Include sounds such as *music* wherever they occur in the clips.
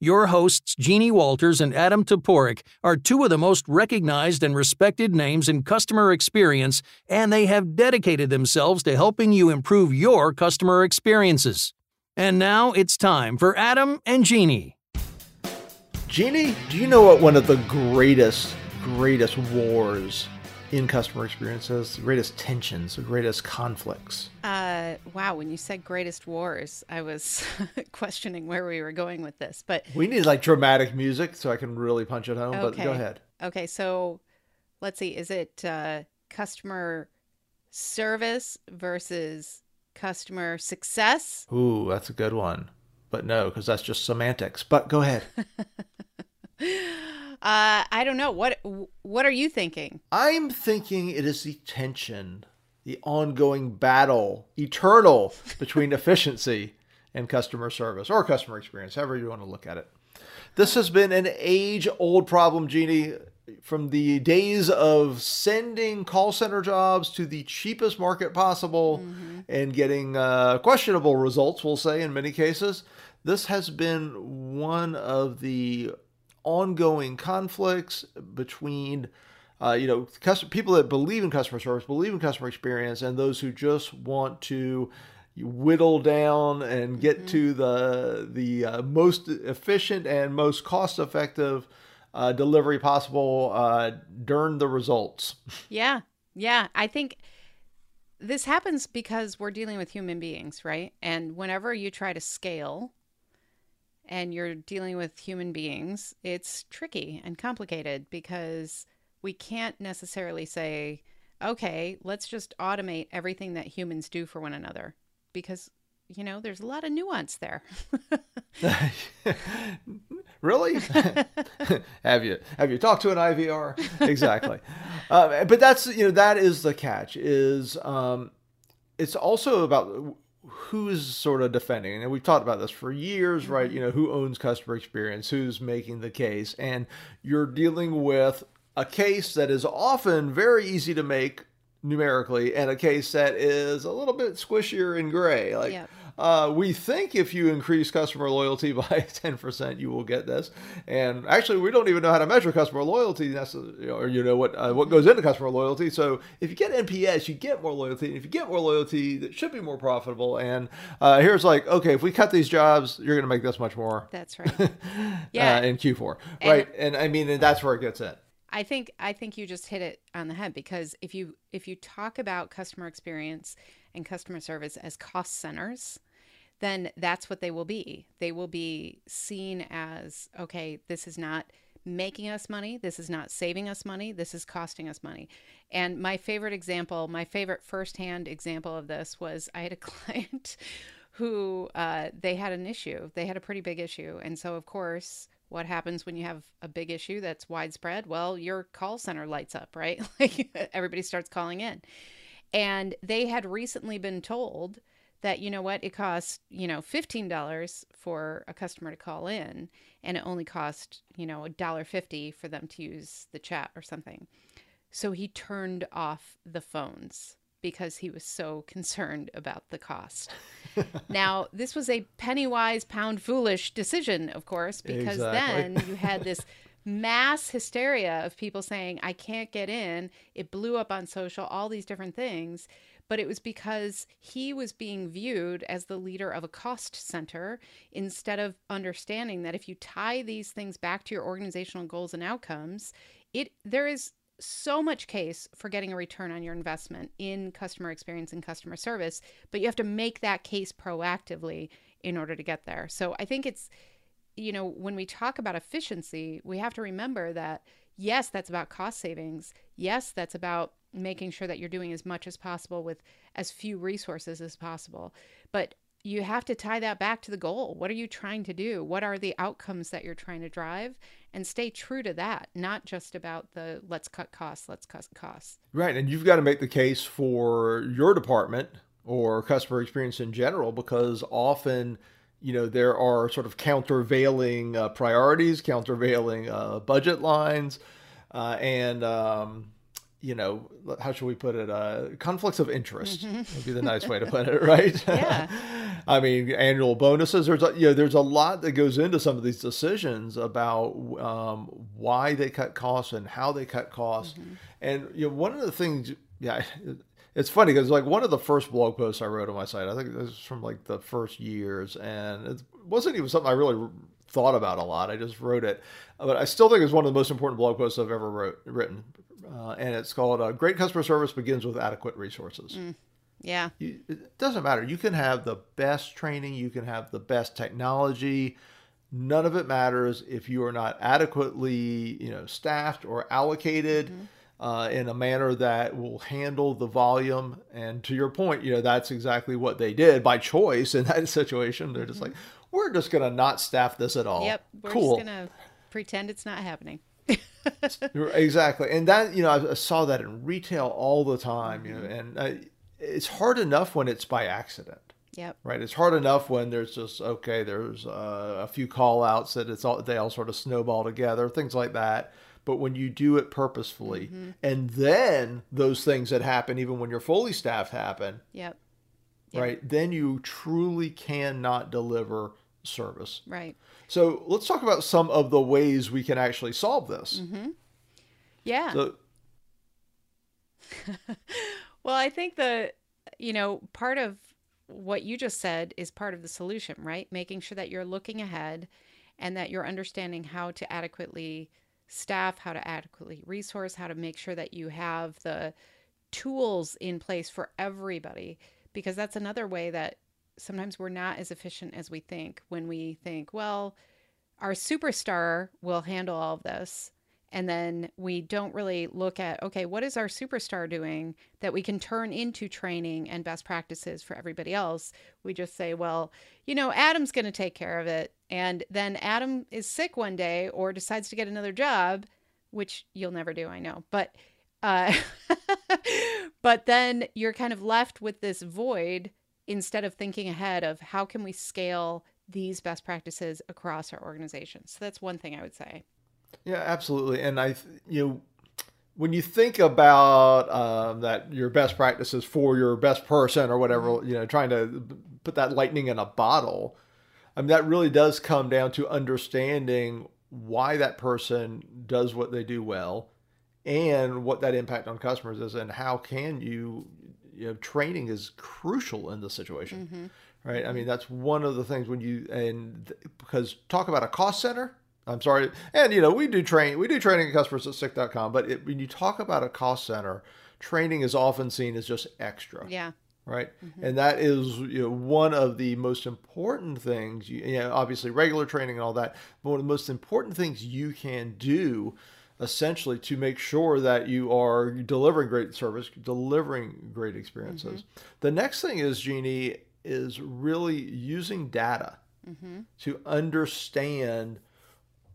Your hosts, Jeannie Walters and Adam Toporek, are two of the most recognized and respected names in customer experience, and they have dedicated themselves to helping you improve your customer experiences. And now it's time for Adam and Jeannie. Jeannie, do you know what one of the greatest, greatest wars in customer experiences, the greatest tensions, the greatest conflicts? Uh, wow, when you said greatest wars, I was *laughs* questioning where we were going with this. But we need like dramatic music so I can really punch it home. Okay. But go ahead. Okay, so let's see. Is it uh, customer service versus customer success? Ooh, that's a good one. But no, because that's just semantics. But go ahead. *laughs* Uh, I don't know. What what are you thinking? I'm thinking it is the tension, the ongoing battle, eternal between *laughs* efficiency and customer service or customer experience, however you want to look at it. This has been an age old problem, Jeannie, from the days of sending call center jobs to the cheapest market possible mm-hmm. and getting uh, questionable results, we'll say, in many cases. This has been one of the ongoing conflicts between uh, you know custom, people that believe in customer service, believe in customer experience, and those who just want to whittle down and get mm-hmm. to the the uh, most efficient and most cost effective uh, delivery possible uh, during the results. Yeah, yeah, I think this happens because we're dealing with human beings, right? And whenever you try to scale and you're dealing with human beings, it's tricky and complicated because we can't necessarily say, okay, let's just automate everything that humans do for one another because, you know, there's a lot of nuance there. *laughs* really? *laughs* have you have you talked to an IVR? Exactly. uh, *laughs* but that's you know that is the catch is um, it's also about who's sort of defending and we've talked about this for years right mm-hmm. you know who owns customer experience who's making the case and you're dealing with a case that is often very easy to make numerically and a case that is a little bit squishier and gray like yep. Uh, we think if you increase customer loyalty *laughs* by 10%, you will get this. And actually, we don't even know how to measure customer loyalty, or you know what uh, what goes into customer loyalty. So if you get NPS, you get more loyalty. And if you get more loyalty, that should be more profitable. And uh, here's like, okay, if we cut these jobs, you're going to make this much more. That's right. *laughs* yeah. in Q4, and right? And I mean, and that's where it gets in. I think I think you just hit it on the head because if you if you talk about customer experience and customer service as cost centers, then that's what they will be. They will be seen as okay, this is not making us money, this is not saving us money, this is costing us money. And my favorite example, my favorite firsthand example of this was I had a *laughs* client who uh, they had an issue. They had a pretty big issue. And so, of course, what happens when you have a big issue that's widespread? Well, your call center lights up, right? *laughs* like everybody starts calling in. And they had recently been told that you know what it costs you know $15 for a customer to call in and it only cost you know a dollar 50 for them to use the chat or something so he turned off the phones because he was so concerned about the cost. *laughs* Now this was a penny wise pound foolish decision of course because exactly. then you had this mass hysteria of people saying i can't get in. It blew up on social all these different things. But it was because he was being viewed as the leader of a cost center instead of understanding that if you tie these things back to your organizational goals and outcomes, it there is so much case for getting a return on your investment in customer experience and customer service, but you have to make that case proactively in order to get there. So I think it's you know, when we talk about efficiency, we have to remember that yes, that's about cost savings. Yes, that's about making sure that you're doing as much as possible with as few resources as possible. But you have to tie that back to the goal. What are you trying to do? What are the outcomes that you're trying to drive? And stay true to that, not just about the let's cut costs, let's cut costs. Right. And you've got to make the case for your department or customer experience in general because often you know there are sort of countervailing uh, priorities countervailing uh, budget lines uh, and um, you know, how should we put it? Uh, conflicts of interest would be the nice way to put it, *laughs* right? *laughs* Yeah. I mean, annual bonuses. There's a, you know, there's a lot that goes into some of these decisions about um, why they cut costs and how they cut costs. And you know, one of the things, yeah, *laughs* it's funny because like one of the first blog posts I wrote on my site, I think this is from like the first years, and it wasn't even something I really thought about a lot. I just wrote it, but I still think it's one of the most important blog posts I've ever wrote, written. Uh, and it's called uh, "Great Customer Service Begins with Adequate Resources." Yeah. You, it doesn't matter. You can have the best training, you can have the best technology. None of it matters if you are not adequately, you know, staffed or allocated uh, in a manner that will handle the volume. And to your point, you know, that's exactly what they did by choice in that *laughs* situation. They're just like, we're just going to not staff this at all. Yep. We're cool. just gonna pretend it's not happening. *laughs* Exactly, and that you know I, I saw that in retail all the time. You know, and uh, it's hard enough when it's by accident, Yep. right? It's hard enough when there's just okay, there's uh, a few call outs that it's all they all sort of snowball together, things like that. But when you do it purposefully, and then those things that happen, even when you're fully staffed, happen, Yep. Yep. right? Then you truly cannot deliver service. Right. So let's talk about some of the ways we can actually solve this. Mm-hmm. Yeah. So, *laughs* Well, I think the, you know, part of what you just said is part of the solution, right? Making sure that you're looking ahead and that you're understanding how to adequately staff, how to adequately resource, how to make sure that you have the tools in place for everybody. Because that's another way that sometimes we're not as efficient as we think when we think, well, our superstar will handle all of this. And then we don't really look at, okay, what is our superstar doing that we can turn into training and best practices for everybody else? We just say, well, you know, Adam's going to take care of it. And then Adam is sick one day or decides to get another job, which you'll never do, I know. But, uh, *laughs* but then you're kind of left with this void instead of thinking ahead of how can we scale these best practices across our organization. So that's one thing I would say. yeah, absolutely. And I, you know, when you think about um, that your best practices for your best person or whatever, you know, trying to put that lightning in a bottle, I mean, that really does come down to understanding why that person does what they do well and what that impact on customers is and how can you, you know, training is crucial in this situation. Mm-hmm. Right. I mean, that's one of the things when you, and because talk about a cost center, I'm sorry. And, you know, we do train, we do training at customersthatstick.com, but it, when you talk about a cost center, training is often seen as just extra Yeah. right? Mm-hmm. And that is you know, one of the most important things. You, you know, obviously regular training and all that, but one of the most important things you can do, essentially, to make sure that you are delivering great service, delivering great experiences. Mm-hmm. The next thing is Jeannie is really using data mm-hmm. to understand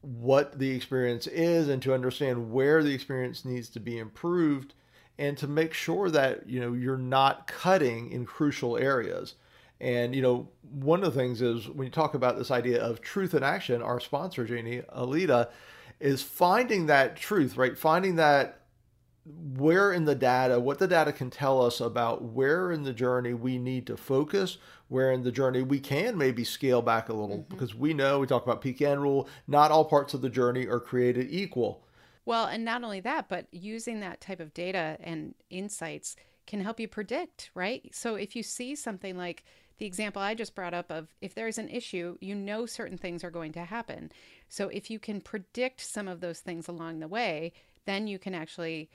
what the experience is and to understand where the experience needs to be improved and to make sure that you know you're not cutting in crucial areas. And you know one of the things is when you talk about this idea of truth in action our sponsor Jeannie Alida is finding that truth right finding that where in the data, what the data can tell us about where in the journey we need to focus, where in the journey we can maybe scale back a little, mm-hmm. because we know we talk about peak end rule, not all parts of the journey are created equal. Well, and not only that, but using that type of data and insights can help you predict, right? So if you see something like the example I just brought up of if there's an issue, you know certain things are going to happen. So if you can predict some of those things along the way, then you can actually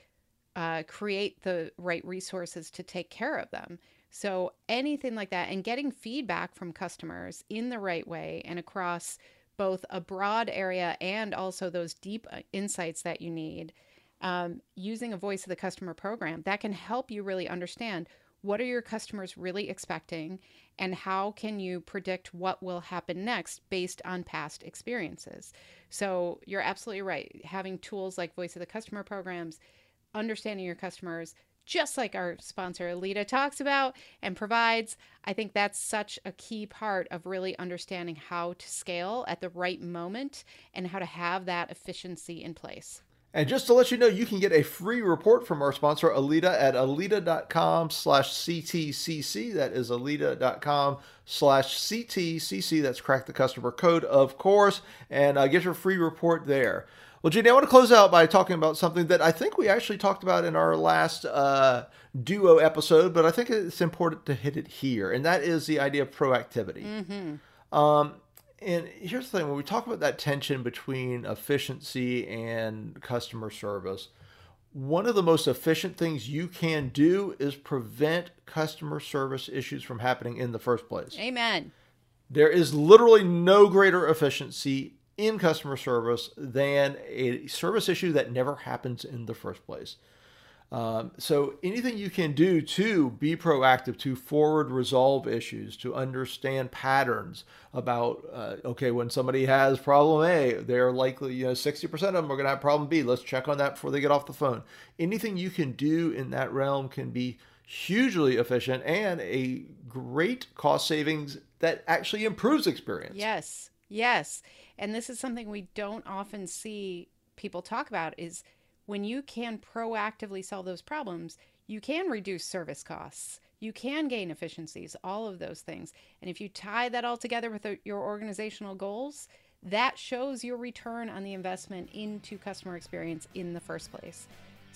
uh, create the right resources to take care of them. So anything like that, and getting feedback from customers in the right way and across both a broad area and also those deep uh, insights that you need. Um, using a voice of the customer program that can help you really understand what are your customers really expecting and how can you predict what will happen next based on past experiences? So you're absolutely right. Having tools like voice of the customer programs understanding your customers just like our sponsor Alida talks about and provides i think that's such a key part of really understanding how to scale at the right moment and how to have that efficiency in place And just to let you know, you can get a free report from our sponsor, Alida, at alida.com slash CTCC. That is alida.com slash CTCC. That's crack the customer code, of course, and uh, get your free report there. Well, Jeannie, I want to close out by talking about something that I think we actually talked about in our last uh, duo episode, but I think it's important to hit it here, and that is the idea of proactivity. Mm-hmm. Um, and here's the thing when we talk about that tension between efficiency and customer service, one of the most efficient things you can do is prevent customer service issues from happening in the first place. Amen. There is literally no greater efficiency in customer service than a service issue that never happens in the first place. Um, so anything you can do to be proactive, to forward resolve issues, to understand patterns about, uh, okay, when somebody has problem A, they're likely, you know, 60% of them are going to have problem B. Let's check on that before they get off the phone. Anything you can do in that realm can be hugely efficient and a great cost savings that actually improves experience. Yes, yes. And this is something we don't often see people talk about is – when you can proactively solve those problems, you can reduce service costs. You can gain efficiencies, all of those things. And if you tie that all together with uh, your organizational goals, that shows your return on the investment into customer experience in the first place.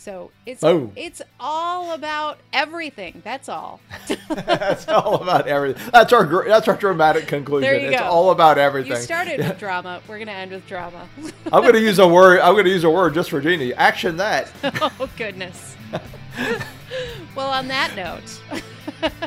So it's oh. it's all about everything. That's all. *laughs* that's all about everything. That's our that's our dramatic conclusion. There you it's go. all about everything. You started with *laughs* drama. We're gonna end with drama. I'm gonna use a word. I'm gonna use a word just for Jeannie. Action that. *laughs* oh goodness. well, on that note.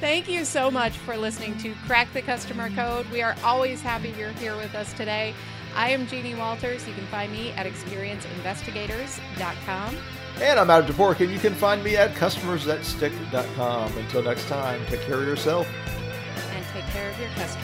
Thank you so much for listening to Crack the Customer Code. We are always happy you're here with us today. I am Jeannie Walters. You can find me at experienceinvestigators.com. And I'm Adam Toporek, and you can find me at customersthatstick.com. Until next time, take care of yourself. And take care of your customers.